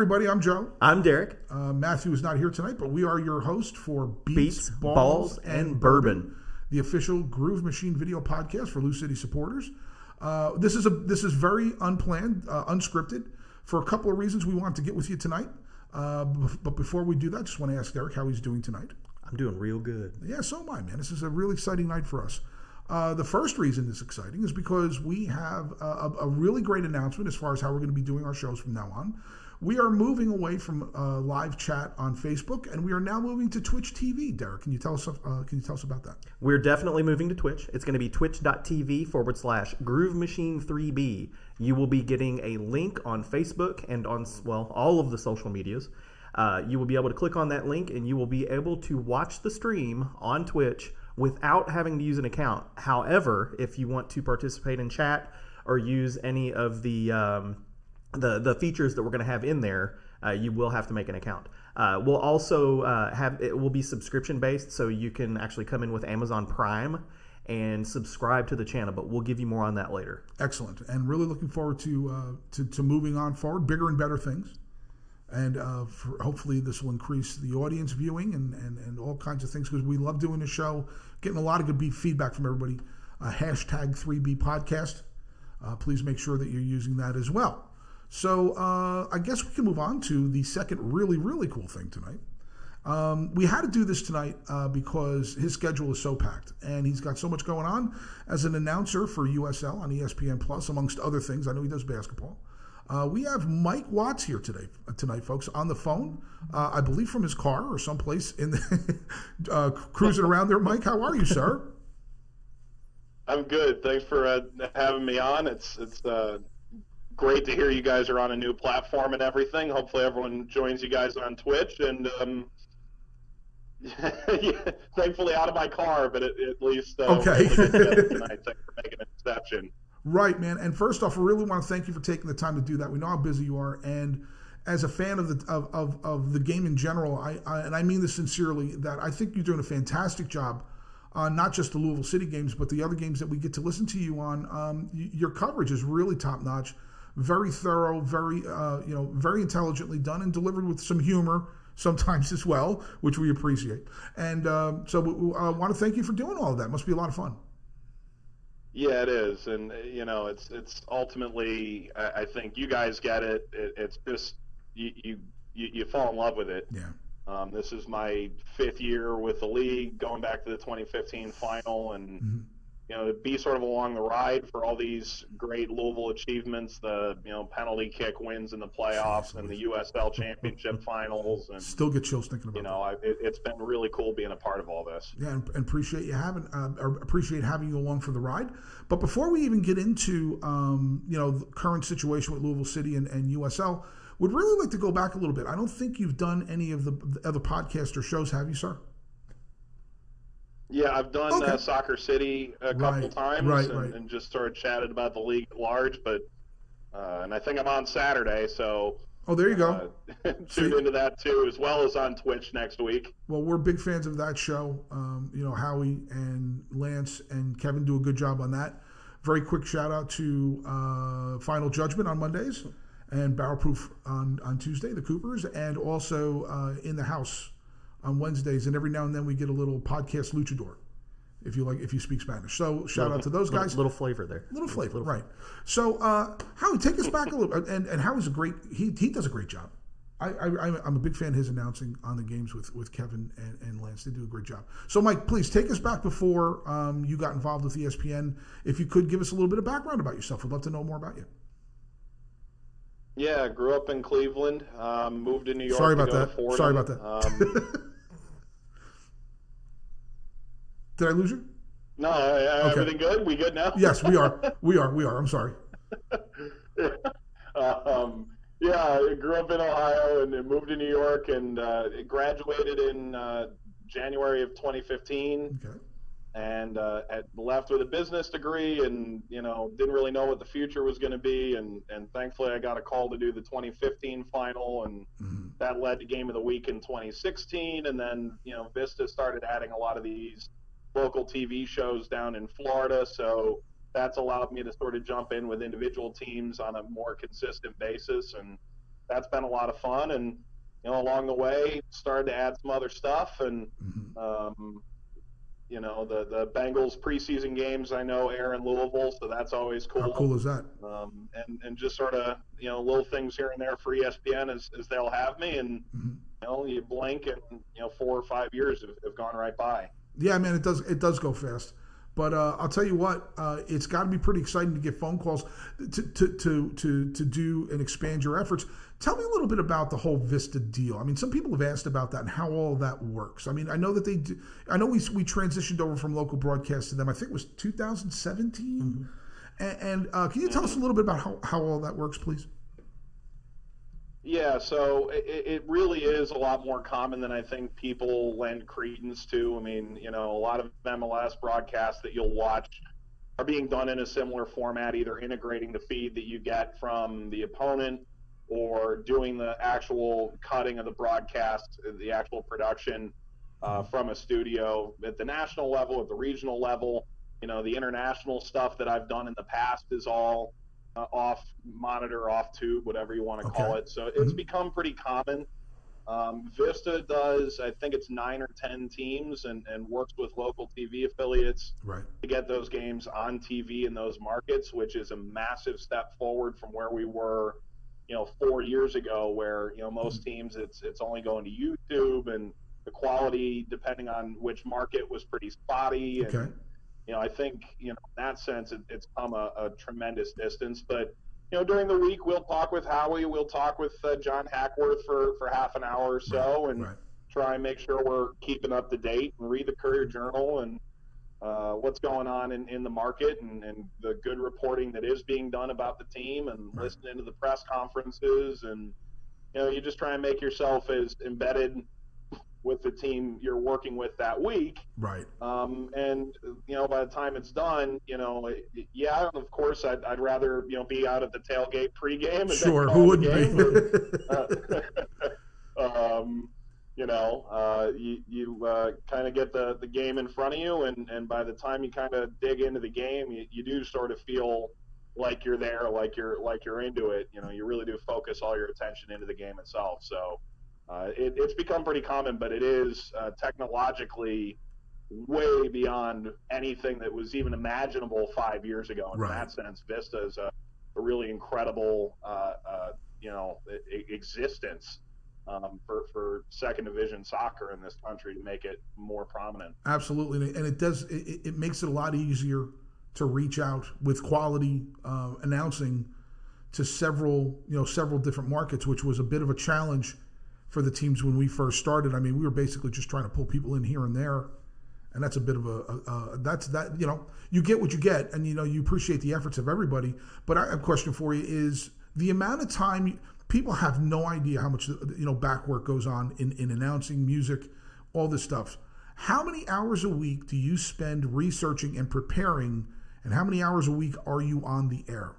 Everybody. I'm Joe. I'm Derrick. Uh, Matthew is not here tonight, but we are your host for Beats, Beats, Balls, and Bourbon, the official Groove Machine video podcast for Lou City supporters. Uh, this is a this is very unplanned, uh, unscripted. For a couple of reasons, we want to get with you tonight. Uh, but before we do that, just want to ask Derrick how he's doing tonight. I'm doing real good. Yeah, so am I, man. This is a really exciting night for us. Uh, the first reason it's exciting is because we have a, a really great announcement as far as how we're going to be doing our shows from now on. We are moving away from uh, live chat on Facebook, and we are now moving to Twitch TV. Derrick, can you tell us? Uh, can you tell us about that? We're definitely moving to Twitch. It's going to be twitch.tv forward slash Groove Machine 3B. You will be getting a link on Facebook and on, well, all of the social medias. Uh, you will be able to click on that link and you will be able to watch the stream on Twitch without having to use an account. However, if you want to participate in chat or use any of the um, the the features that we're going to have in there, uh, you will have to make an account. Uh, we'll also uh, have it will be subscription based, so you can actually come in with Amazon Prime and subscribe to the channel. But we'll give you more on that later. Excellent, and really looking forward to uh, to, to moving on forward, bigger and better things, and uh, hopefully this will increase the audience viewing and and, and all kinds of things because we love doing the show, getting a lot of good feedback from everybody. Uh, hashtag 3B podcast. Please make sure that you're using that as well. So uh, I guess we can move on to the second really, really cool thing tonight. Um, we had to do this tonight uh, because his schedule is so packed and he's got so much going on as an announcer for USL on ESPN Plus, amongst other things. I know he does basketball. Uh, we have Mike Watts here today, tonight, folks, on the phone. Uh, I believe from his car or someplace in the, uh, cruising around there. Mike, how are you, sir? I'm good. Thanks for uh, having me on. It's it's uh, great to hear you guys are on a new platform and everything. Hopefully, everyone joins you guys on Twitch. And um, yeah, thankfully, out of my car, but at, at least uh, Okay. we're able to get together tonight. Thanks for making an exception. Right, man. And first off, I really want to thank you for taking the time to do that. We know how busy you are, and as a fan of the of, of, of the game in general, I, I and I mean this sincerely, that I think you're doing a fantastic job on not just the Louisville City games, but the other games that we get to listen to you on. Um, your coverage is really top notch, very thorough, very uh, you know, very intelligently done, and delivered with some humor sometimes as well, which we appreciate. And um, so, I want to thank you for doing all of that. Must be a lot of fun. Yeah, it is, and uh, you know, it's it's ultimately. I, I think you guys get it. it it's just you, you you fall in love with it. Yeah. Um, this is my fifth year with the league, going back to the 2015 final, and Mhm. You know, be sort of along the ride for all these great Louisville achievements, the you know penalty kick wins in the playoffs and the USL championship finals, and Still get chills thinking about it. you know, I, it, it's been really cool being a part of all this. Yeah, and, and appreciate you having uh, appreciate having you along for the ride. But before we even get into um, you know the current situation with Louisville City and, and USL, would really like to go back a little bit. I don't think you've done any of the, the other podcasts or shows, have you, sir? Yeah, I've done Okay. uh, Soccer City a couple Right, times right, and, right. and just sort of chatted about the league at large, but uh, and I think I'm on Saturday, so Oh, there you go. uh, tune into that too, as well as on Twitch next week. Well, we're big fans of that show. Um, you know, Howie and Lance and Kevin do a good job on that. Very quick shout out to uh, Final Judgment on Mondays and Barrel Proof on, on Tuesday, the Coopers, and also uh, In the House on Wednesdays. And every now and then we get a little podcast luchador, if you like, if you speak Spanish. So shout out to those Little- guys. Little, flavor there. Little flavor, right? So, uh, Howie, take us back a little, and and Howie's a great. He he does a great job. I, I I'm- I'm a big fan of his announcing on the games with with Kevin and, and Lance. They do a great job. So, Mike, please take us back before um, you got involved with ESPN. If you could give us a little bit of background about yourself, we'd love to know more about you. Yeah, grew up in Cleveland, um, moved to New York. Sorry to about go that. To Sorry about that. Um, Did I lose you? no, uh, Okay. everything good? We good now? Yes, we are. We are. We are. I'm sorry. um, yeah, I grew up in Ohio and moved to New York and uh, graduated in uh, January of 2015 Okay. and uh, left with a business degree and you know didn't really know what the future was going to be and and thankfully I got a call to do the 2015 final and Mhm. that led to game of the week in 2016 and then you know Vista started adding a lot of these local TV shows down in Florida so that's allowed me to sort of jump in with individual teams on a more consistent basis and that's been a lot of fun. And you know, along the way, started to add some other stuff, and Mhm. um, you know, the the Bengals preseason games I know air in Louisville, so that's always cool. How cool is that? Um, and and just sort of you know little things here and there for ESPN as, as they'll have me, and Mhm. you know you blink and you know four or five years have, have gone right by. Yeah, man, it does. It does go fast. But uh, I'll tell you what, uh, it's got to be pretty exciting to get phone calls to, to to to to do and expand your efforts. Tell me a little bit about the whole Vista deal. I mean, some people have asked about that and how all that works. I mean, I know that they. Do, I know we we transitioned over from local broadcast to them. I think it was 2017. And, and uh, can you tell us a little bit about how, how all that works, please? Yeah, so it, it really is a lot more common than I think people lend credence to. I mean, you know, a lot of MLS broadcasts that you'll watch are being done in a similar format, either integrating the feed that you get from the opponent or doing the actual cutting of the broadcast, the actual production uh, from a studio at the national level, at the regional level. You know, the international stuff that I've done in the past is all uh, off monitor, off tube, whatever you want to call it. So it's Mhm. become pretty common. Um, Vista does, I think it's nine or 10 teams and, and works with local TV affiliates Right. to get those games on TV in those markets, which is a massive step forward from where we were, you know, four years ago, where you know most teams it's it's only going to YouTube and the quality, depending on which market, was pretty spotty. And, Okay. You know, I think you know in that sense it, it's come a, a tremendous distance. But you know, during the week we'll talk with Howie, we'll talk with uh, John Hackworth for for half an hour or so, and Right. try and make sure we're keeping up to date and read the Courier Journal and uh, what's going on in, in the market and, and the good reporting that is being done about the team and Right. listening to the press conferences and you know you just try and make yourself as embedded with the team you're working with that week Right. um, and you know, by the time it's done, you know, yeah, of course, I'd, I'd rather you know be out at the tailgate pregame. And Sure. Who wouldn't be? uh, um, you know, uh, you you uh, kind of get the, the game in front of you, and, and by the time you kind of dig into the game, you, you do sort of feel like you're there, like you're like you're into it. You know, you really do focus all your attention into the game itself. So. Uh, it, it's become pretty common, but it is uh, technologically way beyond anything that was even imaginable five years ago. In Right. that sense, Vista is a, a really incredible, uh, uh, you know, existence um, for, for second division soccer in this country to make it more prominent. Absolutely, and it- and it does. It, it makes it a lot easier to reach out with quality uh, announcing to several, you know, several different markets, which was a bit of a challenge for the teams when we first started. I mean, we were basically just trying to pull people in here and there, and that's a bit of a, a, a that's that. You know, you get what you get, and you know you appreciate the efforts of everybody. But I, a question for you is the amount of time you, people have no idea how much you know back work goes on in, in announcing music, all this stuff. How many hours a week do you spend researching and preparing, and how many hours a week are you on the air?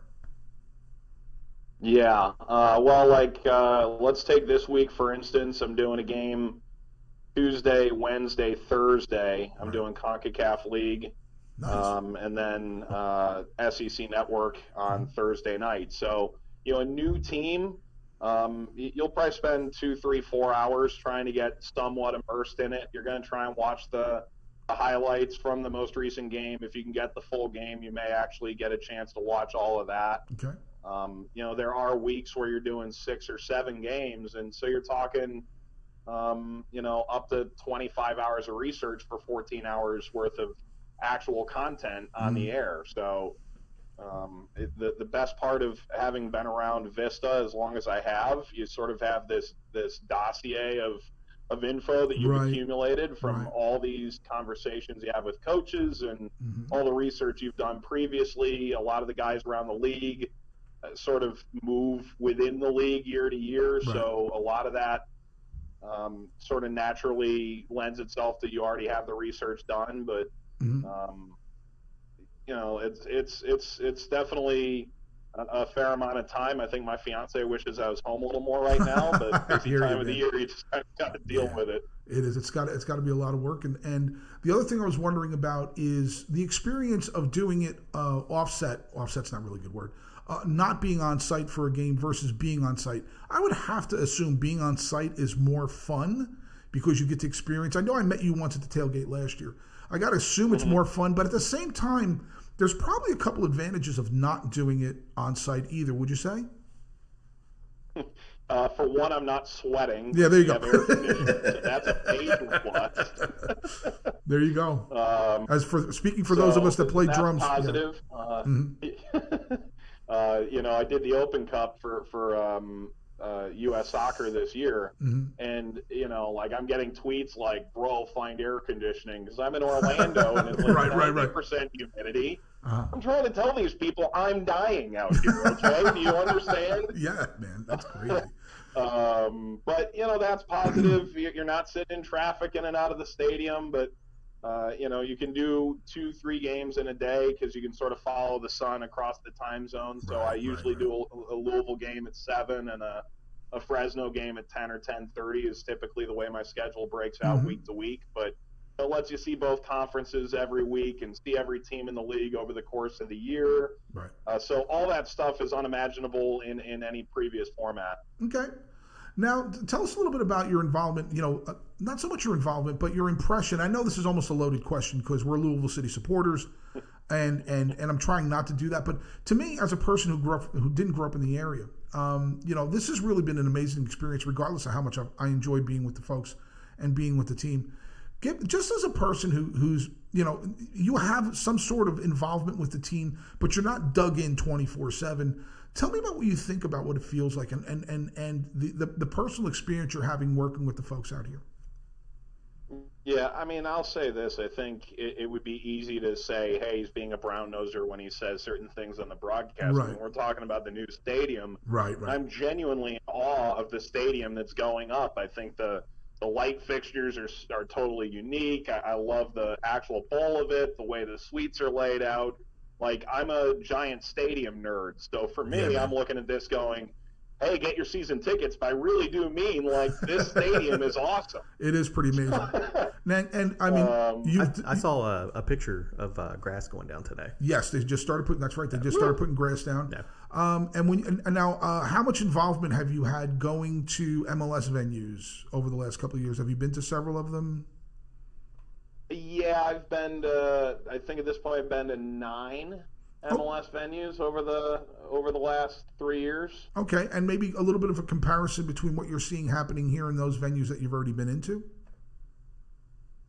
Yeah. Uh, well, like, uh, let's take this week, for instance. I'm doing a game Tuesday, Wednesday, Thursday. I'm Right. doing CONCACAF League. Nice. um, and then uh, SEC Network on Thursday night. So, you know, a new team, um, you'll probably spend two, three, four hours trying to get somewhat immersed in it. You're going to try and watch the, the highlights from the most recent game. If you can get the full game, you may actually get a chance to watch all of that. okay. Um, you know, there are weeks where you're doing six or seven games, and so you're talking, um, you know, up to 25 hours of research for 14 hours worth of actual content on the air. So, um, it, the the best part of having been around Vista as long as I have, you sort of have this this dossier of of info that you've Right. accumulated from Right. all these conversations you have with coaches and Mhm. all the research you've done previously. A lot of the guys around the league sort of move within the league year to year, Right. so a lot of that um, sort of naturally lends itself to you already have the research done. But Mhm. um, you know, it's it's it's it's definitely a, a fair amount of time. I think my fiance wishes I was home a little more right now, but I busy hear you, time of the year, you just kind of got to deal Yeah. with it. It is. It's got. It's got to be a lot of work. And and the other thing I was wondering about is the experience of doing it uh, offset. Offset's not really a good word. Uh, not being on site for a game versus being on site. I would have to assume being on site is more fun because you get to experience. I know I met you once at the tailgate last year. I got to assume it's more fun, but at the same time, there's probably a couple advantages of not doing it on site either. Would you say? Uh, for one, I'm not sweating. Yeah, there you go. have air conditioning, so that's a major plus. There you go. Um, As for speaking for those of us that play drums, yeah. Uh, Mm-hmm. uh, you know, I did the Open Cup for for um, uh, U.S. Soccer this year, Mm-hmm. and you know, like I'm getting tweets like, "Bro, find air conditioning," because I'm in Orlando and it's like Right, right, right. 90% humidity. Uh-huh. I'm trying to tell these people I'm dying out here. Okay, do you understand? yeah, man, that's crazy. Um, but you know that's positive. You're not sitting in traffic in and out of the stadium, but uh, you know you can do two, three games in a day because you can sort of follow the sun across the time zone. So Right, I usually right. do a, a Louisville game at seven and a, a Fresno game at ten or ten thirty is typically the way my schedule breaks out Mhm. week to week. But it lets you see both conferences every week and see every team in the league over the course of the year. Right. Uh, so all that stuff is unimaginable in, in any previous format. Okay. Now, tell us a little bit about your involvement. You know, uh, not so much your involvement, but your impression. I know this is almost a loaded question because we're Louisville City supporters, and and and I'm trying not to do that. But to me, as a person who grew up, who didn't grow up in the area, um, you know, this has really been an amazing experience, regardless of how much I, I enjoy being with the folks and being with the team. Give, just as a person who, who's you know you have some sort of involvement with the team, but you're not dug in 24 seven. Tell me about what you think about what it feels like and and and, and the, the the personal experience you're having working with the folks out here. Yeah, I mean, I'll say this. I think it, it would be easy to say, hey, he's being a brown noser when he says certain things on the broadcast. Right. When we're talking about the new stadium, Right, right. I'm genuinely in awe of the stadium that's going up. I think the the light fixtures are are totally unique. I, I love the actual pole of it, the way the suites are laid out. Like I'm a giant stadium nerd, so for me, Yeah. I'm looking at this going, "Hey, get your season tickets!" But I really do mean like this stadium is awesome. It is pretty amazing. and, and I mean, Um, you I, I saw a, a picture of uh, grass going down today. yes, they just started putting. That's right. They just started putting grass down. Yeah. Um, and when and, and now, uh, how much involvement have you had going to MLS venues over the last couple of years? Have you been to several of them? Yeah, I've been to. I think at this point I've been to nine MLS venues over the over the last three years. Okay, and maybe a little bit of a comparison between what you're seeing happening here in those venues that you've already been into.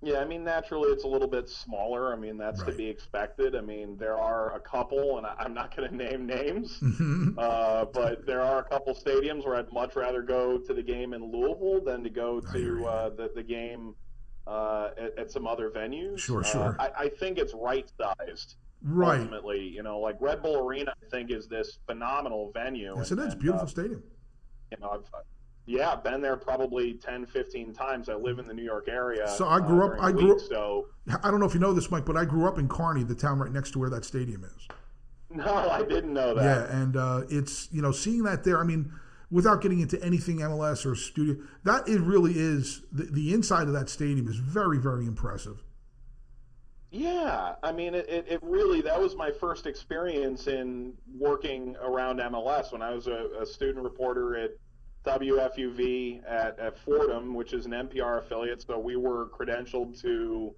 Yeah, I mean naturally it's a little bit smaller. I mean that's Right. to be expected. I mean there are a couple, and I, I'm not going to name names, Mm-hmm. uh, but there are a couple stadiums where I'd much rather go to the game in Louisville than to go to uh, the the game uh, at, at some other venues. Sure, Uh, sure. I, I think it's right sized. Right. ultimately. You know, like Red Bull Arena, I think is this phenomenal venue. Yes, it and- is. and, Beautiful uh, stadium. you know, I've, yeah, been there probably 10, 15 times. I live in the New York area. So I grew uh, up- I grew week, up- So I don't know if you know this, Mike, but I grew up in Kearny, the town right next to where that stadium is. no, I didn't know that. Yeah, and uh, it's you know seeing that there. I mean, without getting into anything MLS or studio, that it really is the, the inside of that stadium is very very impressive. Yeah, I mean, it, it, really, that was my first experience in working around MLS when I was a, a student reporter at WFUV at, at Fordham, which is an NPR affiliate. So we were credentialed to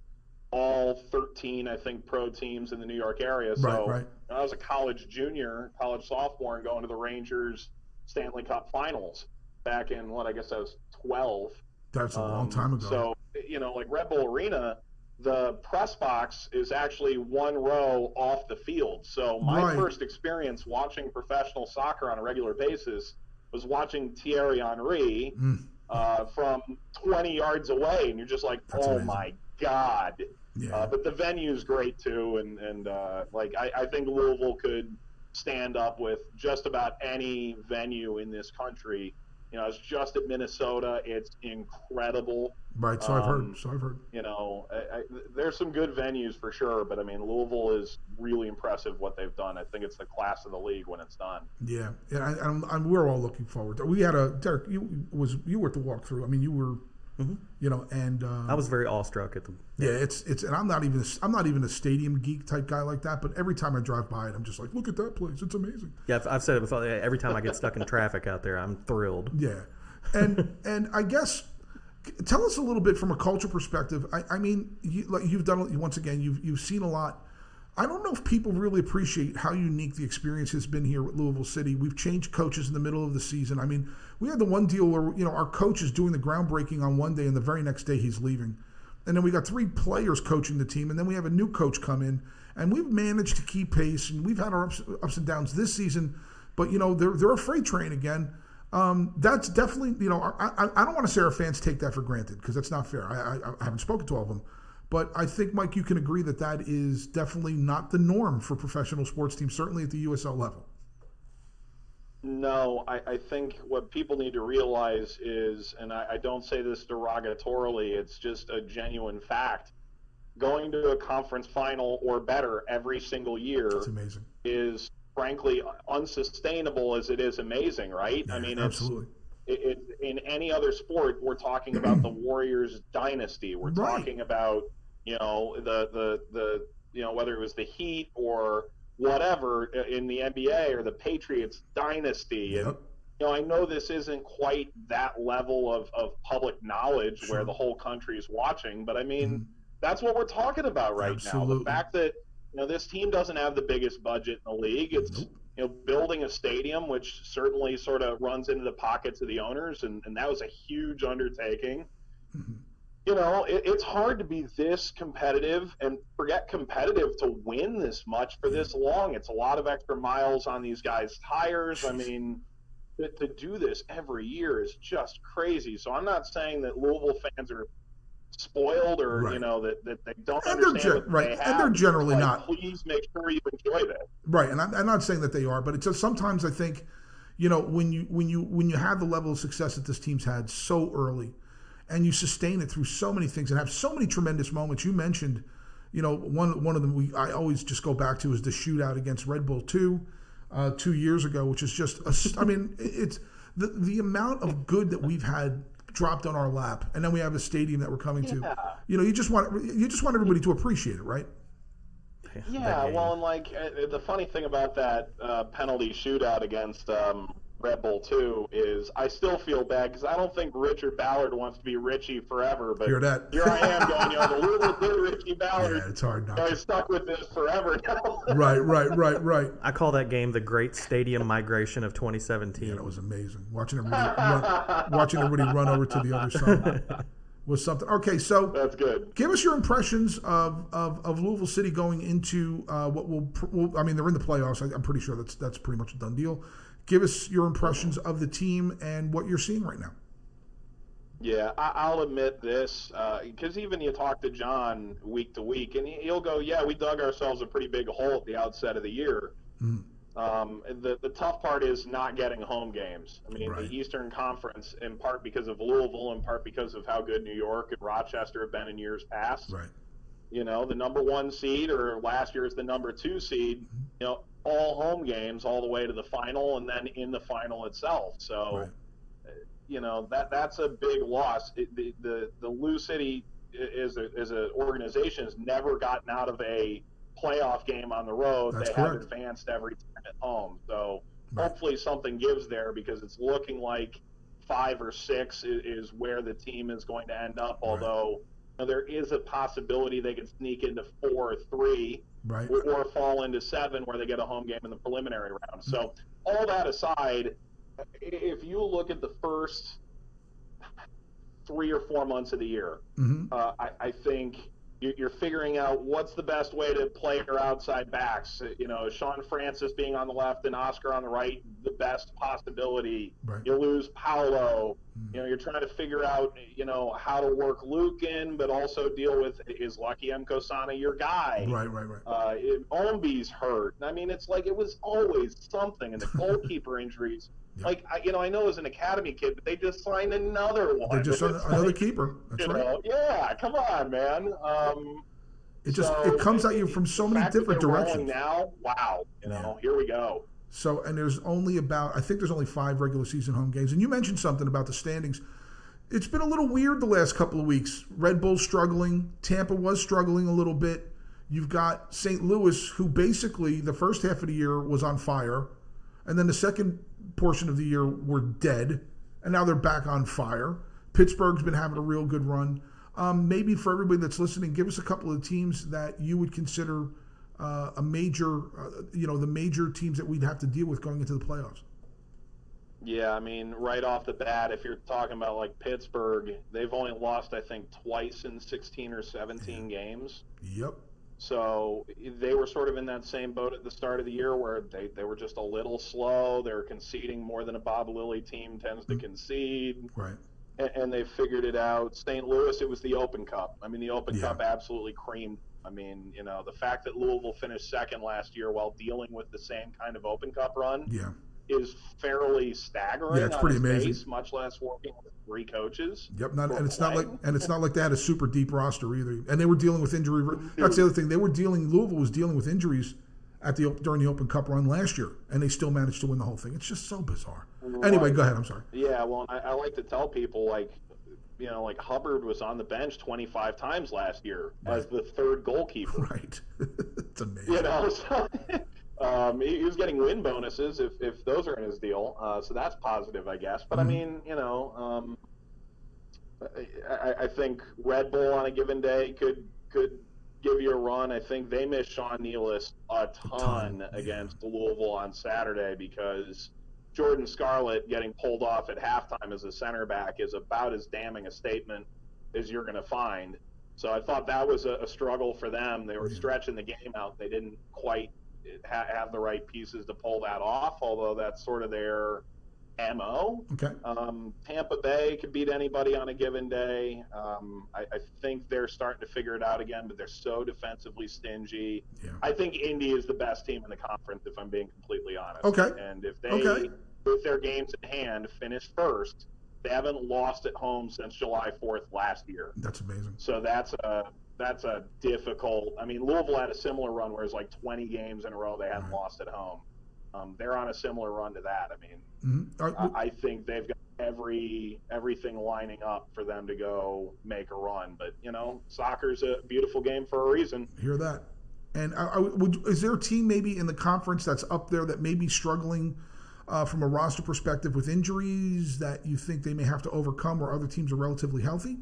all 13, I think, pro teams in the New York area. So Right, right. I was a college junior, college sophomore, and going to the Rangers Stanley Cup finals back in what I guess I was 12. That's a long Um, time ago. So, you know, like Red Bull Arena, the press box is actually one row off the field. So, my Right. first experience watching professional soccer on a regular basis was watching Thierry Henry Mm, uh, from 20 yards away, and you're just like, That's oh amazing. my god. yeah, Uh, but the venue's great too, and and uh, like I, I think Louisville could stand up with just about any venue in this country. You know, I was just at Minnesota. It's incredible. right. So I've heard. um, So I've heard. You know, I, I, there's some good venues for sure, but I mean, Louisville is really impressive what they've done. I think it's the class of the league when it's done. Yeah, and, I, and, I'm, we're all looking forward. to We had a Derrick. You was you were at the walkthrough. I mean, you were You know, and uh, I was very awestruck at the. yeah, it's it's and I'm not even I'm not even a stadium geek type guy like that. But every time I drive by it, I'm just like, look at that place, it's amazing. Yeah, I've, I've said it before. Every time I get stuck in traffic out there, I'm thrilled. Yeah, and and I guess tell us a little bit from a culture perspective. I, I mean, you, like you've done once again. You've you've seen a lot. I don't know if people really appreciate how unique the experience has been here at Louisville City. We've changed coaches in the middle of the season. I mean, we had the one deal where you know our coach is doing the groundbreaking on one day, and the very next day he's leaving, and then we got three players coaching the team, and then we have a new coach come in, and we've managed to keep pace, and we've had our ups, ups and downs this season, but you know they're they're a freight train again. Um, that's definitely, you know, I, I, I don't want to say our fans take that for granted because that's not fair. I, I, I haven't spoken to all of them, but I think, Mike, you can agree that that is definitely not the norm for professional sports teams, certainly at the USL level. No, I, I think what people need to realize is, and I, I don't say this derogatorily, it's just a genuine fact. Going to a conference final or better every single year is frankly unsustainable as it is amazing, right? I mean, it's absolutely. it, it, in any other sport, we're talking about the Warriors dynasty. We're Right. talking about you know the the the you know whether it was the Heat or whatever in the NBA or the Patriots dynasty. And you know, I know this isn't quite that level of, of public knowledge Sure. where the whole country is watching, but I mean, Mhm. that's what we're talking about right now. The fact that you know this team doesn't have the biggest budget in the league. It's Nope. you know building a stadium, which certainly sort of runs into the pockets of the owners, and, and that was a huge undertaking. Mhm. You know, it, it's hard to be this competitive and forget competitive to win this much for this mm-hmm. long. It's a lot of extra miles on these guys' tires. I mean, to, to do this every year is just crazy. So I'm not saying that Louisville fans are spoiled or Right. you know that, that they don't And they're understand gen- right, and they're generally Like, not. Please make sure you enjoy this. Right, and I'm, I'm not saying that they are, but it's just sometimes I think, you know, when you when you when you have the level of success that this team's had so early, and you sustain it through so many things and have so many tremendous moments. You mentioned, you know, one one of them we I always just go back to is the shootout against Red Bull two, uh, two years ago, which is just a, I mean it's the the amount of good that we've had dropped on our lap, and then we have a stadium that we're coming to. You know, you just want you just want everybody to appreciate it, right? Yeah, well, and like uh, the funny thing about that uh, penalty shootout against um, Red Bull two is I still feel bad because I don't think Richard Ballard wants to be Richie forever. But Hear that? here I am going, you know, the little bit Richie Ballard. Yeah, it's hard not you know, to. he's stuck with this forever now. Right, right, right, right. I call that game the Great Stadium Migration of 2017. Yeah, that was amazing. Watching everybody run, watching everybody run over to the other side was something. Okay, so That's good. give us your impressions of, of, of Louisville City going into uh, what will, will. I mean, they're in the playoffs. I, I'm pretty sure that's that's pretty much a done deal. Give us your impressions of the team and what you're seeing right now. Yeah, I, I'll admit this because even you talk to John week to week, and he- he'll go, "Yeah, we dug ourselves a pretty big hole at the outset of the year." Mhm. Um, the the tough part is not getting home games. I mean, Right. the Eastern Conference, in part because of Louisville, in part because of how good New York and Rochester have been in years past. Right. You know, the number one seed, or last year is the number two seed. Mm-hmm. You know, all home games all the way to the final, and then in the final itself. So Right. you know that that's a big loss. It, the, the the Lou City is a, is an organization has never gotten out of a playoff game on the road. That's they have advanced every time at home. So Right. hopefully something gives there because it's looking like five or six is, is where the team is going to end up. Right. Although you know, there is a possibility they could sneak into four or three Right. or, fall into seven where they get a home game in the preliminary round. So all that aside, if you look at the first three or four months of the year, hmm uh, I, I think you're figuring out what's the best way to play your outside backs. You know, Shaun Francis being on the left and Oscar on the right, the best possibility. Right. You lose Paolo. You know, you're trying to figure out, you know, how to work Luke in, but also deal with is Lucky Mkosana your guy? Right. Right. Right. Uh, Ownby's hurt. I mean, it's like it was always something. And the goalkeeper injuries, Yeah. like I, you know, I know as an academy kid, but they just signed another one. They just It's another like, keeper. That's right. know, yeah, come on, man. Um, It just so it comes at you from so many different directions. Now, wow, you know, here we go. So, and there's only about, I think there's only five regular season home games. And you mentioned something about the standings. It's been a little weird the last couple of weeks. Red Bull struggling. Tampa was struggling a little bit. You've got St. Louis, who basically the first half of the year was on fire, and then the second portion of the year were dead, and now they're back on fire. Pittsburgh's been having a real good run. Um, maybe for everybody that's listening, give us a couple of teams that you would consider uh, a major, uh, you know, the major teams that we'd have to deal with going into the playoffs. Yeah, I mean, right off the bat, if you're talking about like Pittsburgh, they've only lost, I think, twice in 16 or 17 yeah. games. Yep. So they were sort of in that same boat at the start of the year where they, they were just a little slow. They were conceding more than a Bob Lilley team tends to mm-hmm. concede. Right. And, and they figured it out. St. Louis, it was the Open Cup. I mean, the Open yeah. Cup absolutely creamed. I mean, you know, the fact that Louisville finished second last year while dealing with the same kind of Open Cup run. Yeah is fairly staggering. Yeah, it's pretty amazing. Base, much less working with three coaches. Yep, not, and it's playing. not like and it's not like they had a super deep roster either. And they were dealing with injury. That's the other thing. They were dealing. Louisville was dealing with injuries at the during the Open Cup run last year, and they still managed to win the whole thing. It's just so bizarre. Right. Anyway, go ahead. I'm sorry. Yeah, well, I, I like to tell people like you know, like Hubbard was on the bench 25 times last year as the third goalkeeper. Right. it's amazing. You know, so, um, he, was getting win bonuses if, if those are in his deal, uh, so that's positive, I guess. But mm-hmm. I mean, you know, um, I, I, think Red Bull on a given day could could give you a run. I think they missed Sean Nealis a ton, a ton against yeah. Louisville on Saturday because Jordan Scarlett getting pulled off at halftime as a center back is about as damning a statement as you're going to find. So I thought that was a, a struggle for them. They were yeah. stretching the game out. They didn't quite ha- have the right pieces to pull that off. Although that's sort of their mo. Okay. Um, Tampa Bay could beat anybody on a given day. Um, I, I, think they're starting to figure it out again, but they're so defensively stingy. Yeah. I think Indy is the best team in the conference, if I'm being completely honest. Okay. And if they, okay. with their games in hand, finish first, they haven't lost at home since July 4th last year. That's amazing. So that's a that's a difficult. I mean, Louisville had a similar run where it's like 20 games in a row they hadn't right. lost at home. Um, they're on a similar run to that. I mean, mm-hmm. I, I think they've got every everything lining up for them to go make a run. But you know, soccer's a beautiful game for a reason. Hear that? And I, I, would, is there a team maybe in the conference that's up there that may be struggling uh, from a roster perspective with injuries that you think they may have to overcome, where other teams are relatively healthy?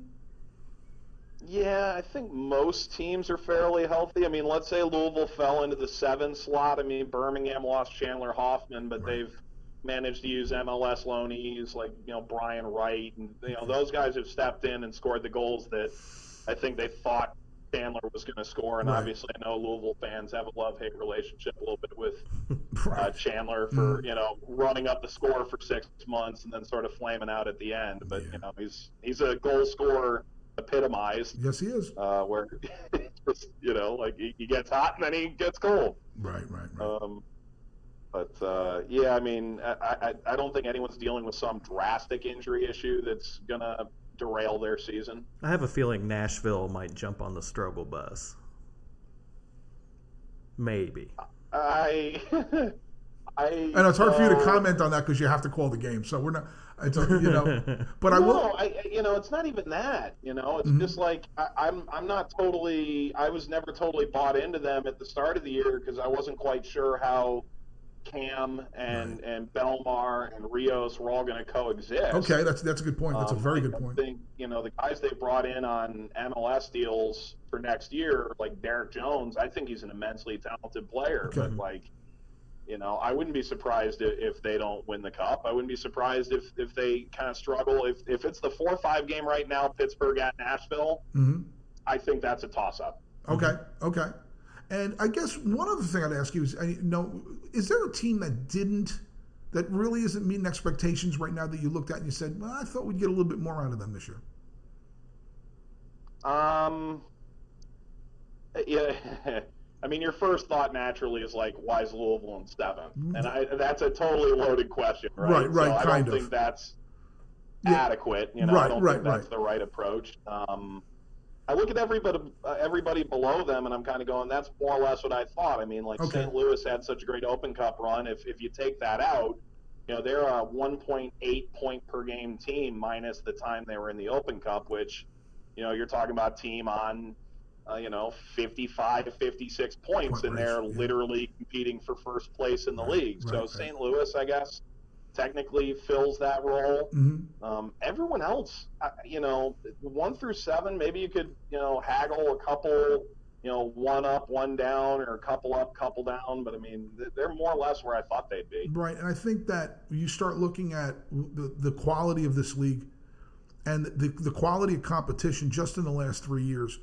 Yeah, I think most teams are fairly healthy. I mean, let's say Louisville fell into the seven slot. I mean, Birmingham lost Chandler Hoffman, but right. they've managed to use MLS loanees like you know Brian Wright, and you know those guys have stepped in and scored the goals that I think they thought Chandler was going to score. And right. obviously, I know Louisville fans have a love-hate relationship a little bit with right. uh, Chandler for mm. you know running up the score for six months and then sort of flaming out at the end. But yeah. you know he's he's a goal scorer epitomized. Yes, he is. Uh, where you know, like he, he, gets hot and then he gets cold. Right, right, right. Um, but uh, yeah, I mean, I, I, I don't think anyone's dealing with some drastic injury issue that's gonna derail their season. I have a feeling Nashville might jump on the struggle bus. Maybe. I. I, I know it's hard uh, for you to uh, comment on that because you have to call the game. So we're not. It's a, you know, but no, I will. I, you know, it's not even that. You know, it's mm-hmm. just like I, I'm. I'm not totally. I was never totally bought into them at the start of the year because I wasn't quite sure how Cam and right. and Belmar and Rios were all going to coexist. Okay, that's that's a good point. That's um, a very good point. I think you know the guys they brought in on MLS deals for next year, like Derek Jones. I think he's an immensely talented player, okay. but like you know, I wouldn't be surprised if, if they don't win the cup. I wouldn't be surprised if, if they kind of struggle. If, if it's the four or five game right now, Pittsburgh at Nashville, mm-hmm. I think that's a toss up. Okay, okay. And I guess one other thing I'd ask you is, you know, is there a team that didn't, that really isn't meeting expectations right now that you looked at and you said, well, I thought we'd get a little bit more out of them this year? Um, yeah. I mean, your first thought naturally is like, why is Louisville in 7 mm-hmm. And I, that's a totally loaded question, right? Right, right. So I don't of. think that's yeah. adequate. You know, right, I don't right, think that's right. the right approach. Um, I look at everybody, uh, everybody below them, and I'm kind of going, that's more or less what I thought. I mean, like okay. St. Louis had such a great Open Cup run. If if you take that out, you know, they're a 1.8 point per game team minus the time they were in the Open Cup, which, you know, you're talking about team on, uh, you know, 55 to 56 points, Point and they're yeah. literally competing for first place in the Right, league. right, so right. St. Louis, I guess, technically fills that role. hmm Um, everyone else, you know, one through seven, maybe you could, you know, haggle a couple, you know, one up, one down, or a couple up, couple down. But I mean, they're more or less where I thought they'd be. Right, and I think that you start looking at the, the quality of this league and the, the quality of competition just in the last three years.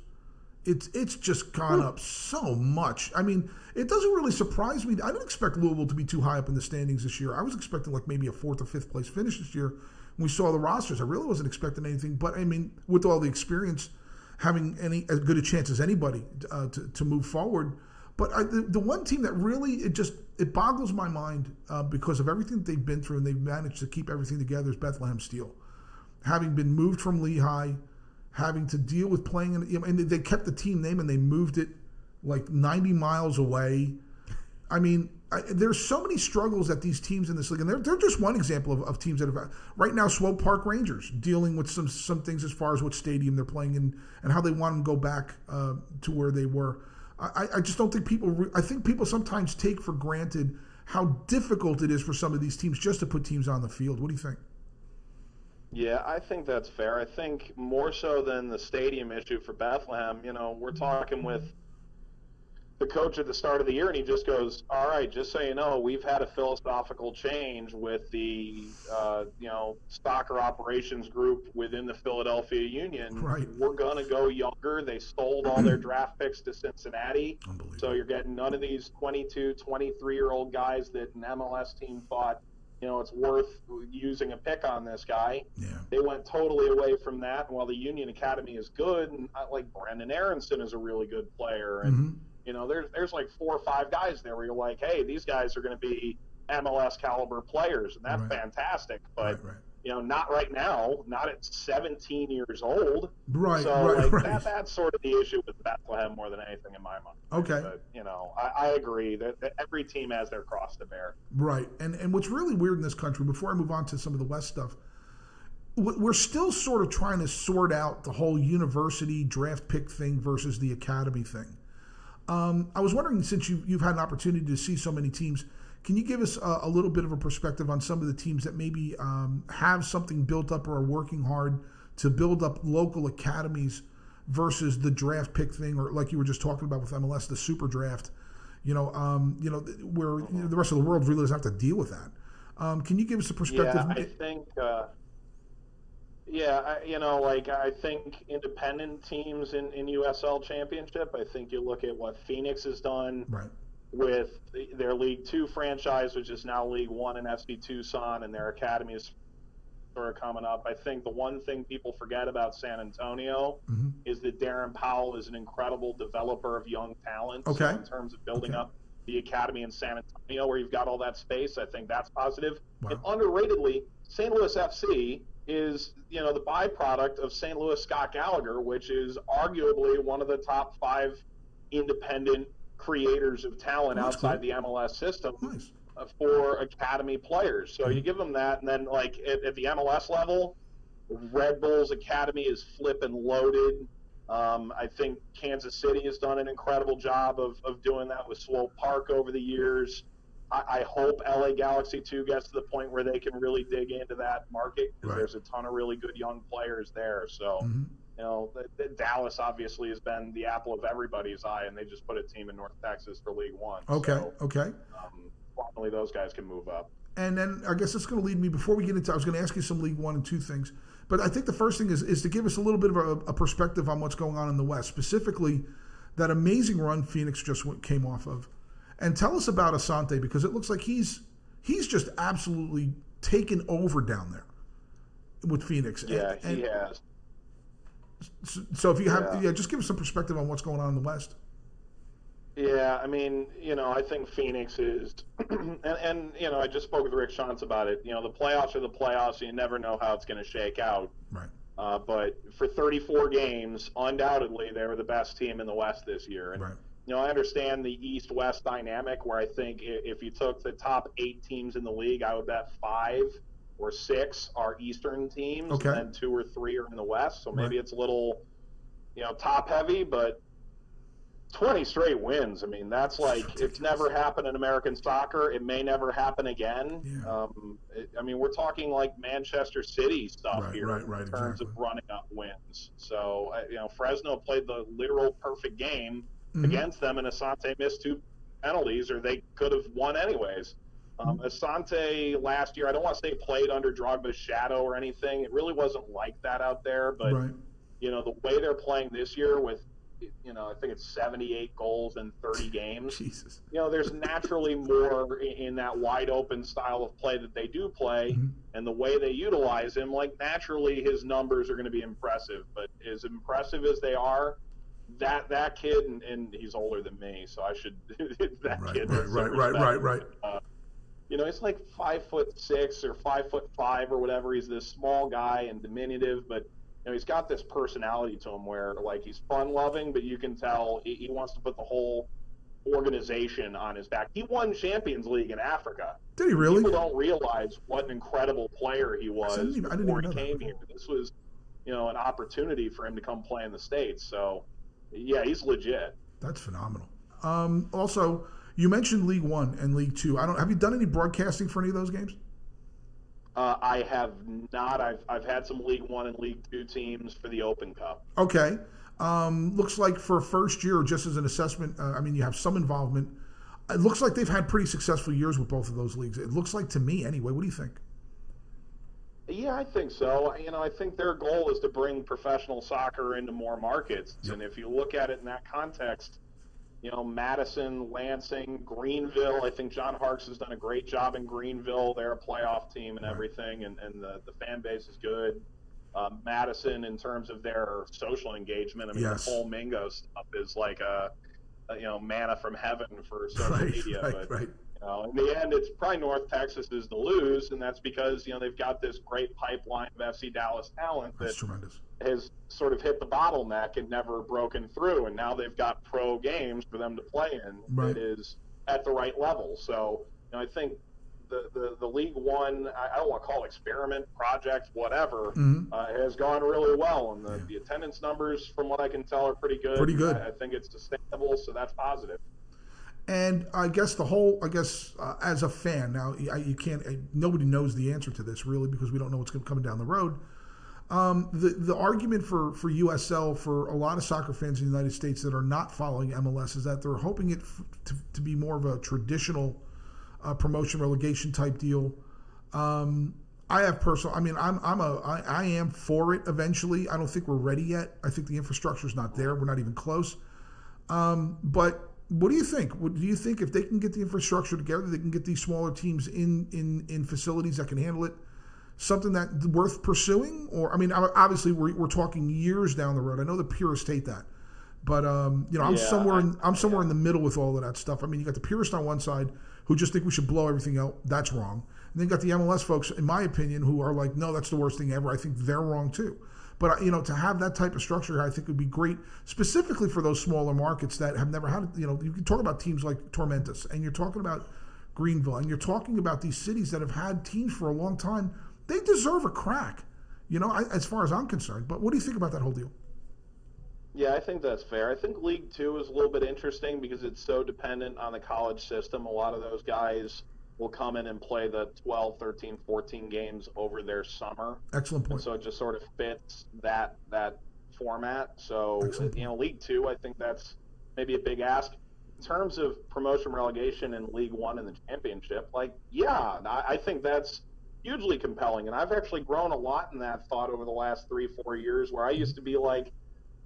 It's it's just gone up so much. I mean, it doesn't really surprise me. I didn't expect Louisville to be too high up in the standings this year. I was expecting like maybe a fourth or fifth place finish this year. When we saw the rosters, I really wasn't expecting anything. But I mean, with all the experience, having any as good a chance as anybody uh, to to move forward. But I, the, the one team that really it just it boggles my mind uh, because of everything that they've been through and they've managed to keep everything together is Bethlehem Steel, having been moved from Lehigh, having to deal with playing in, you know, and they kept the team name and they moved it like 90 miles away. I mean, I, there's so many struggles that these teams in this league, and they're, they're just one example of, of teams that have right now. Swope Park Rangers dealing with some some things as far as what stadium they're playing in and how they want them to go back uh, to where they were. I, I just don't think people. Re- I think people sometimes take for granted how difficult it is for some of these teams just to put teams on the field. What do you think? Yeah, I think that's fair. I think more so than the stadium issue for Bethlehem, you know, we're talking with the coach at the start of the year, and he just goes, "All right, just so you know, we've had a philosophical change with the, uh, you know, soccer operations group within the Philadelphia Union. Right. We're going to go younger. They sold all their draft picks to Cincinnati, so you're getting none of these 22, 23 year old guys that an MLS team thought, you know, it's worth using a pick on this guy." yeah. they went totally away from that. And while the Union Academy is good, and I, like Brenden Aaronson is a really good player, and hmm you know, there's there's like four or five guys there where you're like, hey, these guys are going to be MLS caliber players, and that's Right. fantastic. But Right. Right. You know, not right now, not at 17 years old. Right. so right. like right. that that's sort of the issue with Bethlehem more than anything in my mind. Okay. But you know, I, I agree that, that every team has their cross to bear. Right. And and what's really weird in this country, before I move on to some of the West stuff, we- we're still sort of trying to sort out the whole university draft pick thing versus the academy thing. Um, I was wondering, since you, you've had an opportunity to see so many teams, can you give us a, a little bit of a perspective on some of the teams that maybe um, have something built up or are working hard to build up local academies versus the draft pick thing, or like you were just talking about with MLS, the super draft? You know, um, you know, where you know, the rest of the world really doesn't have to deal with that. Um, can you give us a perspective? Yeah, I think. Uh, yeah, I, you know, like I think independent teams in, in USL Championship. I think you look at what Phoenix has done right. With their League Two franchise, which is now League One in FC Tucson, and their academy is sort of coming up. I think the one thing people forget about San Antonio hmm is that Darren Powell is an incredible developer of young talent. So in terms of building Okay. up the academy in San Antonio, where you've got all that space, I think that's positive. Wow. And underratedly, St. Louis FC is you know the byproduct of St. Louis Scott Gallagher, which is arguably one of the top five independent creators of talent That's outside cool. the MLS system Nice. for academy players. So you give them that, and then like at, at the MLS level, Red Bulls Academy is flipping loaded. Um, I think Kansas City has done an incredible job of, of doing that with Swope Park over the years. I, I hope LA Galaxy 2 gets to the point where they can really dig into that market because Right. there's a ton of really good young players there. So, hmm you know, the, the Dallas obviously has been the apple of everybody's eye, and they just put a team in North Texas for League One. Okay. So, Okay. um, finally, those guys can move up. And then I guess it's going to lead me before we get into. I was going to ask you some League One and two things, but I think the first thing is is to give us a little bit of a, a perspective on what's going on in the West, specifically that amazing run Phoenix just came off of, and tell us about Asante because it looks like he's he's just absolutely taken over down there with Phoenix. Yeah, And- he and has. So- So if you have, Yeah. yeah, just give us some perspective on what's going on in the West. Yeah, I mean, you know, I think Phoenix is, and, and you know, I just spoke with Rick Schantz about it. You know, the playoffs are the playoffs. You never know how it's going to shake out. Right. Uh, but for 34 games, undoubtedly, they were the best team in the West this year. And Right. you know, I understand the East West dynamic where I think if you took the top eight teams in the league, I would bet five or six are Eastern teams, okay. and two or three are in the West. So maybe right. it's a little, you know, top heavy, but 20 straight wins. I mean, that's like it's never happened in American soccer. It may never happen again. Yeah. Um, it, I mean, we're talking like Manchester City stuff right, here right, right, in terms exactly. of running up wins. So, you know, Fresno played the literal perfect game mm-hmm. against them, and Asante missed two penalties, or they could have won anyways. Um, Mm-hmm. Asante last year, I don't want to say played under Drogba's shadow or anything. It really wasn't like that out there, but right. you know the way they're playing this year with you know, I think it's 78 goals in 30 games. Jesus. You know, there's naturally more in that wide open style of play that they do play, mm-hmm. and the way they utilize him. Like naturally, his numbers are going to be impressive, but as impressive as they are, that that kid, and, and he's older than me, so I should that right, kid. Right, right, right, right, right. Uh, you know, he's like five foot six or five foot five or whatever. He's this small guy and diminutive, but you know, he's got this personality to him where like he's fun loving, but you can tell he, he, wants to put the whole organization on his back. He won Champions League in Africa. Did he really? People don't realize what an incredible player he was I even, before he came here. This was, you know, an opportunity for him to come play in the States. So, yeah, he's legit. That's phenomenal. Um, also, you mentioned League One and League Two. I don't. Have you done any broadcasting for any of those games? Uh, I have not. I've, I've had some League One and League Two teams for the Open Cup. Okay. Um, looks like for first year, just as an assessment, uh, I mean, you have some involvement. It looks like they've had pretty successful years with both of those leagues. It looks like to me, anyway. What do you think? Yeah, I think so. You know, I think their goal is to bring professional soccer into more markets. Yep. And if you look at it in that context, you know, Madison, Lansing, Greenville. I think John Harkes has done a great job in Greenville. They're a playoff team and everything, and, and the, the fan base is good. Um, Madison, in terms of their social engagement, I mean, Yes. the whole Mingo stuff is like a, a, you know manna from heaven for social Right, media. right, but right. Know, in the end, it's probably North Texas is the lose, and that's because you know they've got this great pipeline of FC Dallas talent that has sort of hit the bottleneck and never broken through, and now they've got pro games for them to play in Right. that is at the right level. So you know, I think the, the, the League One, I, don't want to call it experiment, project, whatever, Mhm. uh, has gone really well, and the, Yeah. the attendance numbers, from what I can tell, are pretty good. Pretty good. I, I think it's sustainable, so that's positive. And I guess the whole, I guess, uh, as a fan, now I, you can't, I, nobody knows the answer to this really because we don't know what's going to coming down the road. Um, the the argument for for USL for a lot of soccer fans in the United States that are not following MLS is that they're hoping it f- to, to be more of a traditional uh, promotion relegation type deal. Um, I have personal. I mean, I'm I'm a I, I am for it eventually. I don't think we're ready yet. I think the infrastructure is not there. We're not even close. Um, but what do you think? What, do you think if they can get the infrastructure together, they can get these smaller teams in in in facilities that can handle it? Something that worth pursuing, or I mean, obviously we're, we're talking years down the road. I know the purists hate that, but um, you know, I'm Yeah, somewhere in, I'm somewhere in the middle with all of that stuff. I mean, you got the purists on one side who just think we should blow everything out. That's wrong. And then you got the MLS folks, in my opinion, who are like, no, that's the worst thing ever. I think they're wrong too. But uh, you know, to have that type of structure, I think would be great, specifically for those smaller markets that have never had. You know, you can talk about teams like Tormentus, and you're talking about Greenville, and you're talking about these cities that have had teams for a long time. They deserve a crack, you know, I, as far as I'm concerned. But what do you think about that whole deal? Yeah, I think that's fair. I think League Two is a little bit interesting because it's so dependent on the college system. A lot of those guys will come in and play the 12, 13, 14 games over their summer. Excellent And point. so it just sort of fits that that format. So Excellent. you know, League Two, I think that's maybe a big ask. In terms of promotion, relegation, in League One and the championship, like yeah, I, I think that's hugely compelling. And I've actually grown a lot in that thought over the last three, four years, where I used to be like,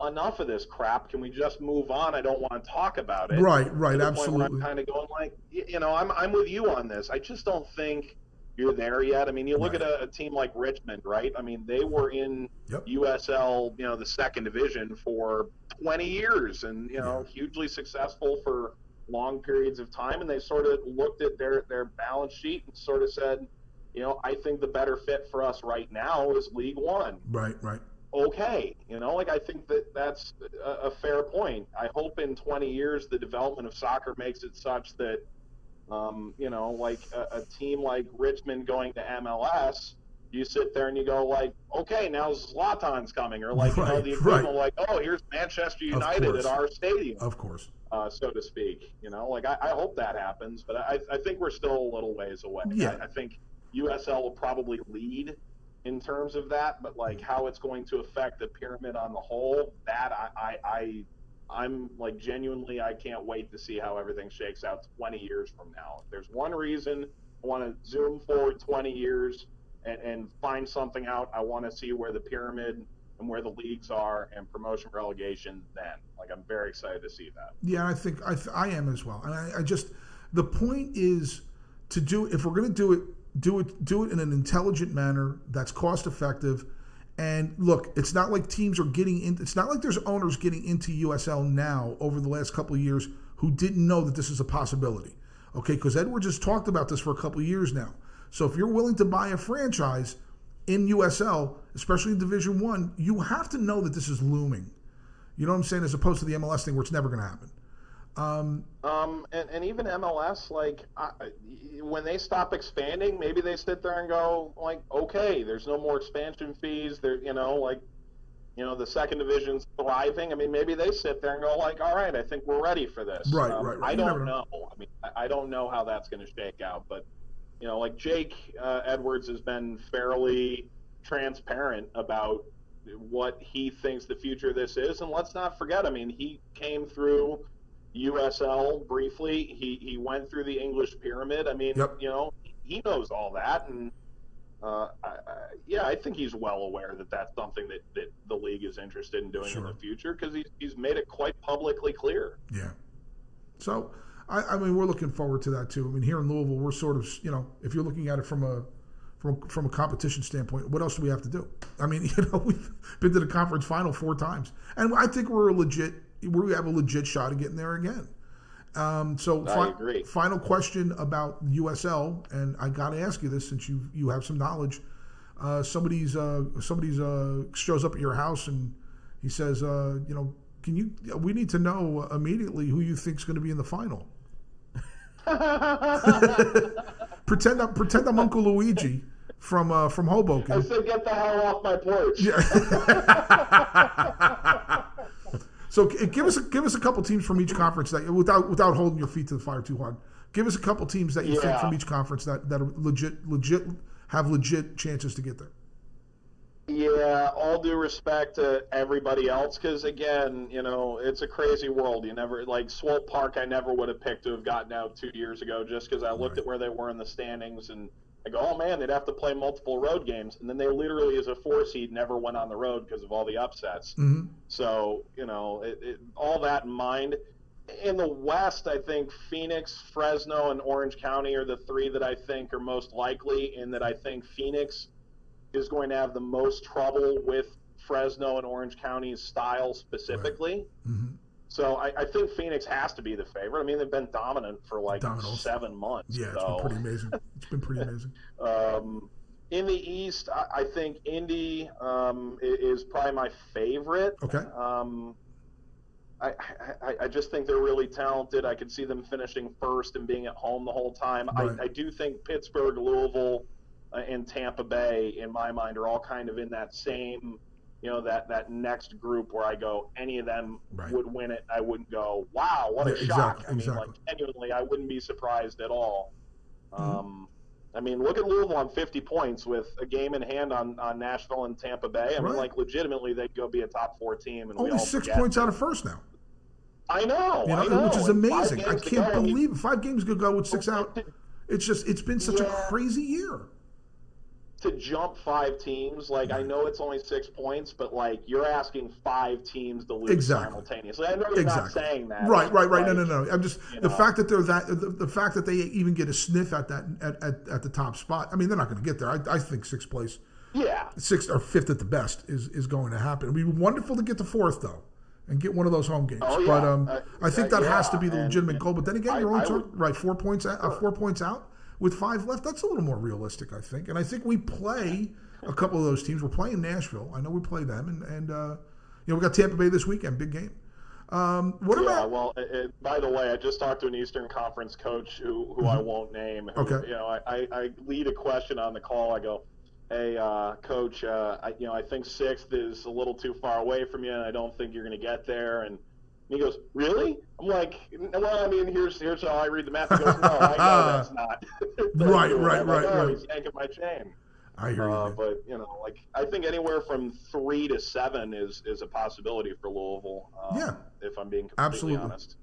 enough of this crap. Can we just move on? I don't want to talk about it. Right, right, To the point where absolutely. I'm kind of going like, you know, I'm I'm with you on this. I just don't think you're there yet. I mean, you look Right. at a, a team like Richmond, right? I mean, they were in Yep. USL, you know, the second division for 20 years, and you know, hugely successful for long periods of time. And they sort of looked at their their balance sheet and sort of said, you know, I think the better fit for us right now is League One. Right, right. Okay. You know, like I think that that's a, a fair point. I hope in 20 years the development of soccer makes it such that, um, you know, like a, a team like Richmond going to MLS, you sit there and you go like, okay, now Zlatan's coming, or like you know the equivalent, right. like, oh, here's Manchester United at our stadium Of course. uh, so to speak. You know, like I, I hope that happens, but I, I think we're still a little ways away. Yeah. I, I think USL will probably lead in terms of that, but like mm. how it's going to affect the pyramid on the whole, that I, I, I I'm like genuinely, I can't wait to see how everything shakes out 20 years from now. If there's one reason I want to zoom forward 20 years and, and find something out, I want to see where the pyramid and where the leagues are and promotion relegation then. Like I'm very excited to see that. Yeah, I think I, th- I am as well. And I, I just the point is to do if we're going to do it, do it do it in an intelligent manner that's cost effective. And look, it's not like teams are getting in. It's not like there's owners getting into USL now over the last couple of years who didn't know that this is a possibility. Okay, because Edwards has talked about this for a couple of years now. So if you're willing to buy a franchise in USL, especially in Division One, you have to know that this is looming. You know what I'm saying? As opposed to the MLS thing where it's never going to happen. Um, and, and even MLS, like I, when they stop expanding, maybe they sit there and go like, okay, there's no more expansion fees. There, you know, like, you know, the second division's thriving. I mean, maybe they sit there and go like, all right, I think we're ready for this. Right, Um, right, right. I don't know. know. I mean, I, I don't know how that's going to shake out, but you know, like Jake uh, Edwards has been fairly transparent about what he thinks the future of this is, and let's not forget. I mean, he came through USL briefly. He he went through the English pyramid. I mean, Yep. you know, he knows all that, and uh, I, I, yeah, I think he's well aware that that's something that, that the league is interested in doing Sure. in the future because he's he's made it quite publicly clear. Yeah. So, I, I mean, we're looking forward to that too. I mean, here in Louisville, we're sort of, you know, if you're looking at it from a from from a competition standpoint, what else do we have to do? I mean, you know, we've been to the conference final four times, and I think we're a legit. We have a legit shot of getting there again. Um, so, I agree. final question about USL, and I got to ask you this since you you have some knowledge. Uh, somebody's uh, somebody's uh, shows up at your house and he says, uh, you know, can you? We need to know immediately who you think's going to be in the final. pretend I'm pretend I'm Uncle Luigi from uh, from I said, get the hell off my porch. So eh, give us a, give us a couple teams from each conference that without without holding your feet to the fire too hard. Give us a couple teams that you think from each conference that that are legit legit have legit chances to get there. Yeah, all due respect to everybody else, because again, you know, it's a crazy world. You never like Swope Park. I never would have picked to have gotten out two years ago, just because I looked Right. at where they were in the standings and I go, oh man, they'd have to play multiple road games, and then they literally, as a four seed, never went on the road because of all the upsets. hmm So, you know, it, it, all that in mind. In the West, I think Phoenix, Fresno, and Orange County are the three that I think are most likely, in that I think Phoenix is going to have the most trouble with Fresno and Orange County's style specifically. hmm So I, I think Phoenix has to be the favorite. I mean, they've been dominant for like Dominant. seven months. Yeah, it's so. been pretty amazing. It's been pretty amazing. Um, in the East, I, I think Indy um, is probably my favorite. Okay. Um, I, I, I just think they're really talented. I could see them finishing first and being at home the whole time. Right. I, I do think Pittsburgh, Louisville, uh, and Tampa Bay, in my mind, are all kind of in that same, you know, that, that next group where I go, any of them Right. would win it. I wouldn't go, wow, what a Yeah, shock. exactly, I mean, exactly. like, genuinely, I wouldn't be surprised at all. Mm-hmm. Um, I mean, look at Louisville on 50 points with a game in hand on, on Nashville and Tampa Bay. I mean, like, legitimately, they'd go be a top four team. And we Only all six points out of first now. I know, You I know, know. which is amazing. I can't go, and you- believe. Five games could go with six out. It's just it's been such a crazy year. To jump five teams, like I know it's only six points, but like you're asking five teams to lose Exactly. simultaneously. I know you're Exactly. not saying that. Right, right, right. No, Like, no, no. I'm just the know. fact that they're that the, the fact that they even get a sniff at that at, at, at the top spot. I mean, they're not going to get there. I, I think sixth place, Yeah, sixth or fifth at the best is is going to happen. It'd be wonderful to get to fourth though, and get one of those home games. Oh, yeah. But um, Uh, I think uh, that has to be the legitimate and goal. But then again, I- you're only I talking, would- right four points out, uh, four points out with five left. That's a little more realistic, I think. And I think we play a couple of those teams. We're playing Nashville. I know we play them, and and uh, you know we got Tampa Bay this weekend, big game. Um, what yeah, about? well, it, it, by the way, I just talked to an Eastern Conference coach who, who I won't name. Who, Okay. You know, I, I, I lead a question on the call. I go, "Hey, uh, coach, uh, I, you know, I think sixth is a little too far away from you, and I don't think you're going to get there." And he goes, "Really?" I'm like, "Well, I mean, here's here's how I read the math." He goes, "No, I know that's not." Right, I'm right, like, right, oh, right. He's yanking my chain. I hear you. Uh, man. but you know, like I think anywhere from three to seven is is a possibility for Louisville. Um, Yeah. if I'm being completely Absolutely. honest.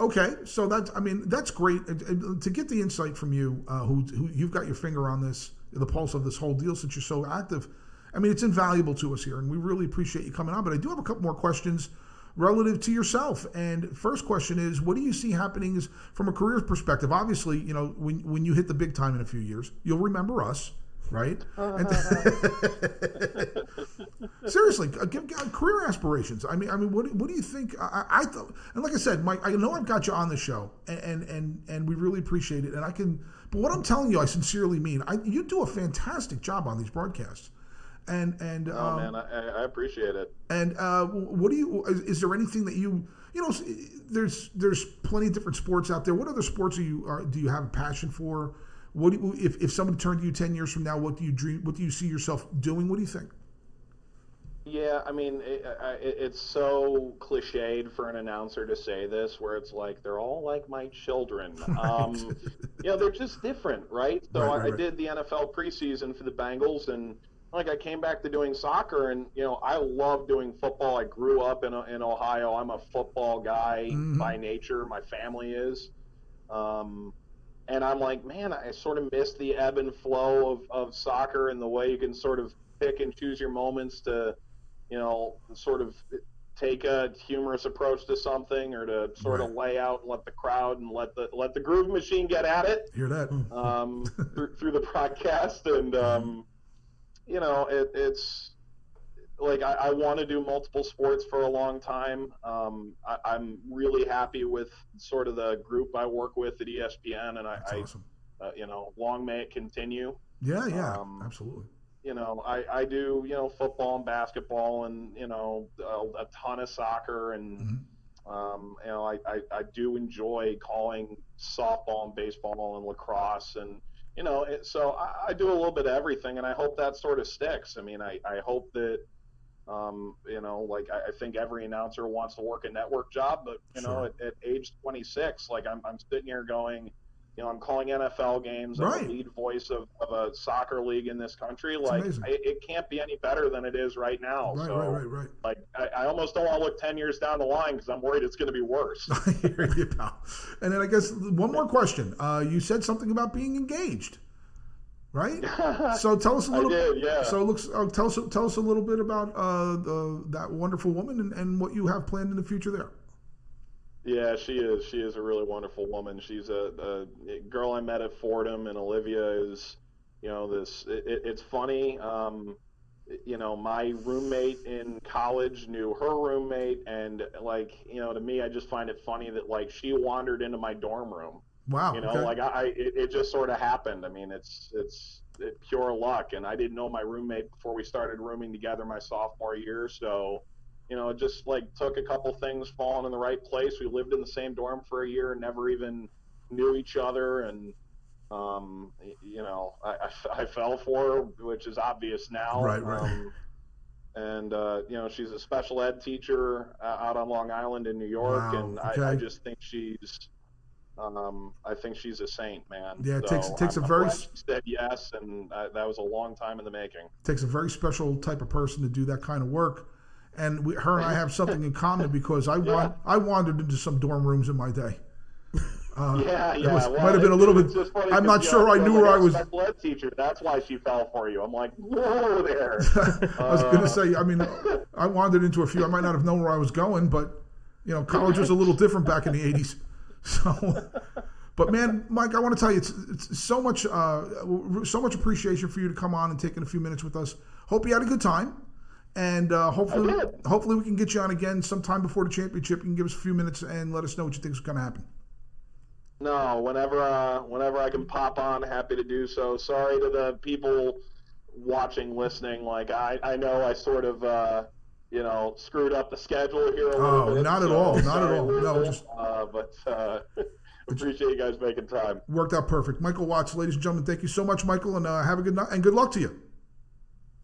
Okay, so that's I mean that's great And- and to get the insight from you, uh, who, who you've got your finger on this, the pulse of this whole deal since you're so active. I mean it's invaluable to us here, and we really appreciate you coming on. But I do have a couple more questions relative to yourself. And first question is, what do you see happening is from a career perspective? Obviously, you know when when you hit the big time in a few years, you'll remember us. Right? And- Seriously, uh, give, give career aspirations. I mean, I mean, what, what do you think? I, I thought, and like I said, Mike, I know I've got you on the show, and, and and and we really appreciate it. And I can, but what I'm telling you, I sincerely mean. I, you do a fantastic job on these broadcasts, and and Oh um, man, I, I appreciate it. and uh, what do you? Is, is there anything that you you know? There's there's plenty of different sports out there. What other sports are you are, do you have a passion for? What do you, if if somebody turned to you ten years from now? What do you dream? What do you see yourself doing? What do you think? Yeah, I mean, it, it, it's so cliched for an announcer to say this, where it's like they're all like my children. Um, know, they're just different, right? So Right, I, right, I right. did the NFL preseason for the Bengals, and like I came back to doing soccer, and you know, I love doing football. I grew up in in Ohio. I'm a football guy Mhm. by nature. My family is. Um, and I'm like, man, I sort of miss the ebb and flow of, of soccer and the way you can sort of pick and choose your moments to, you know, sort of take a humorous approach to something or to sort of lay out and let the crowd and let the let the groove machine get at it Hear that? um, through, through the broadcast, and um, you know, it, it's like I, I want to do multiple sports for a long time. Um, I, I'm really happy with sort of the group I work with at ESPN, and I, awesome. uh, you know, long may it continue. Yeah, yeah, Um, absolutely. You know, I, I do you know football and basketball, and you know a, a ton of soccer, and Mhm. um, you know I, I, I do enjoy calling softball and baseball and lacrosse, and you know it, so I, I do a little bit of everything, and I hope that sort of sticks. I mean, I, I hope that. Um, you know, like I, I think every announcer wants to work a network job, but you know, at, at age 26, like I'm, I'm sitting here going, you know, I'm calling NFL games. I'm Right. the lead voice of, of a soccer league in this country. like, amazing. it, can't be any better than it is right now. Right, so, right, right, right. like, I, I almost don't want to look 10 years down the line because I'm worried it's going to be worse. I hear you, pal. And then I guess one more question. Uh, you said something about being engaged, right? So tell us a little. did, yeah. So it looks. Uh, tell us. Tell us a little bit about uh, the, that wonderful woman and, and what you have planned in the future there. Yeah, she is. She is a really wonderful woman. She's a, a girl I met at Fordham, and Olivia is, you know, this. It, it- it's funny. Um, you know, my roommate in college knew her roommate, and like, you know, to me, I just find it funny that like she wandered into my dorm room. Wow. You know, okay. like I, I it, it just sort of happened. I mean, it's it's it, pure luck, and I didn't know my roommate before we started rooming together my sophomore year. So, you know, it just like took a couple things falling in the right place. We lived in the same dorm for a year and never even knew each other, and um, you know, I fell for her, which is obvious now. Right, right. Um, and uh, you know, she's a special ed teacher uh, out on Long Island in New York, Wow, and I, I just think she's um, I think she's a saint, man. Yeah, it takes- So it takes a I'm- very glad s- she said yes, and uh, that was a long time in the making. takes a very special type of person to do that kind of work. And we, her and I have something in common because I Yeah. wan- I wandered into some dorm rooms in my day. Uh, yeah, it yeah. was- well, might have been a little bit- I'm not sure I knew like where I was- Special ed teacher. That's why she fell for you. I'm like, whoa there. I was going Uh, to say, I mean, I wandered into a few. I might not have known where I was going, but you know, college was a little different back in the '80s. So, but man, Mike, I want to tell you, it's, it's so much, uh, so much appreciation for you to come on and taking a few minutes with us. Hope you had a good time, and uh, hopefully, hopefully, we can get you on again sometime before the championship. You can give us a few minutes and let us know what you think is going to happen. No, whenever uh, whenever I can pop on, happy to do so. Sorry to the people watching, listening. Like I, I know I sort of, uh, you know, screwed up the schedule here Oh, bit. not at all, not at all. No, just- uh, but uh, appreciate you guys making time. Worked out perfect. Michael Watts, ladies and gentlemen, thank you so much, Michael, and uh, have a good night and good luck to you.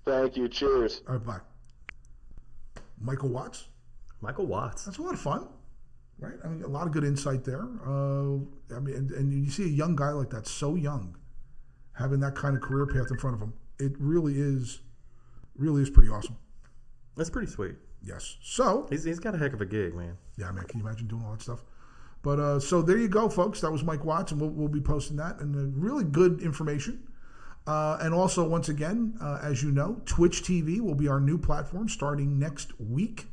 Thank you. Cheers. All right, bye. Michael Watts. Michael Watts. That's a lot of fun, right? I mean, a lot of good insight there. Uh, I mean, and, and you see a young guy like that, so young, having that kind of career path in front of him. It really is, really is pretty awesome. That's pretty sweet. Yes. So, He's, he's got a heck of a gig, man. yeah, man, can you imagine doing all that stuff? But uh, so there you go, folks. That was Mike Watts, and we'll, we'll be posting that and uh, really good information. Uh, and also, once again, uh, as you know, Twitch TV will be our new platform starting next week.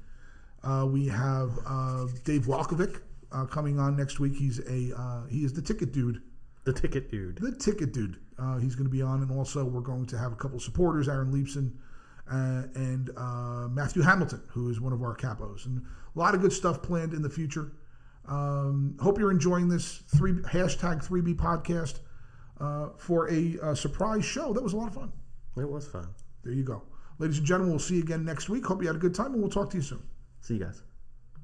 Uh, we have uh, Dave Walkovic uh, coming on next week. He's a uh, he is the ticket dude, The ticket dude. the ticket dude. Uh, he's going to be on, and also we're going to have a couple of supporters, Aaron Leipson uh, and uh, Matthew Hamilton, who is one of our capos, and a lot of good stuff planned in the future. Um, hope you're enjoying this three hashtag three B podcast uh, for a, uh surprise show. That was a lot of fun. It was fun. There you go, ladies and gentlemen. We'll see you again next week. Hope you had a good time, and we'll talk to you soon. See you guys.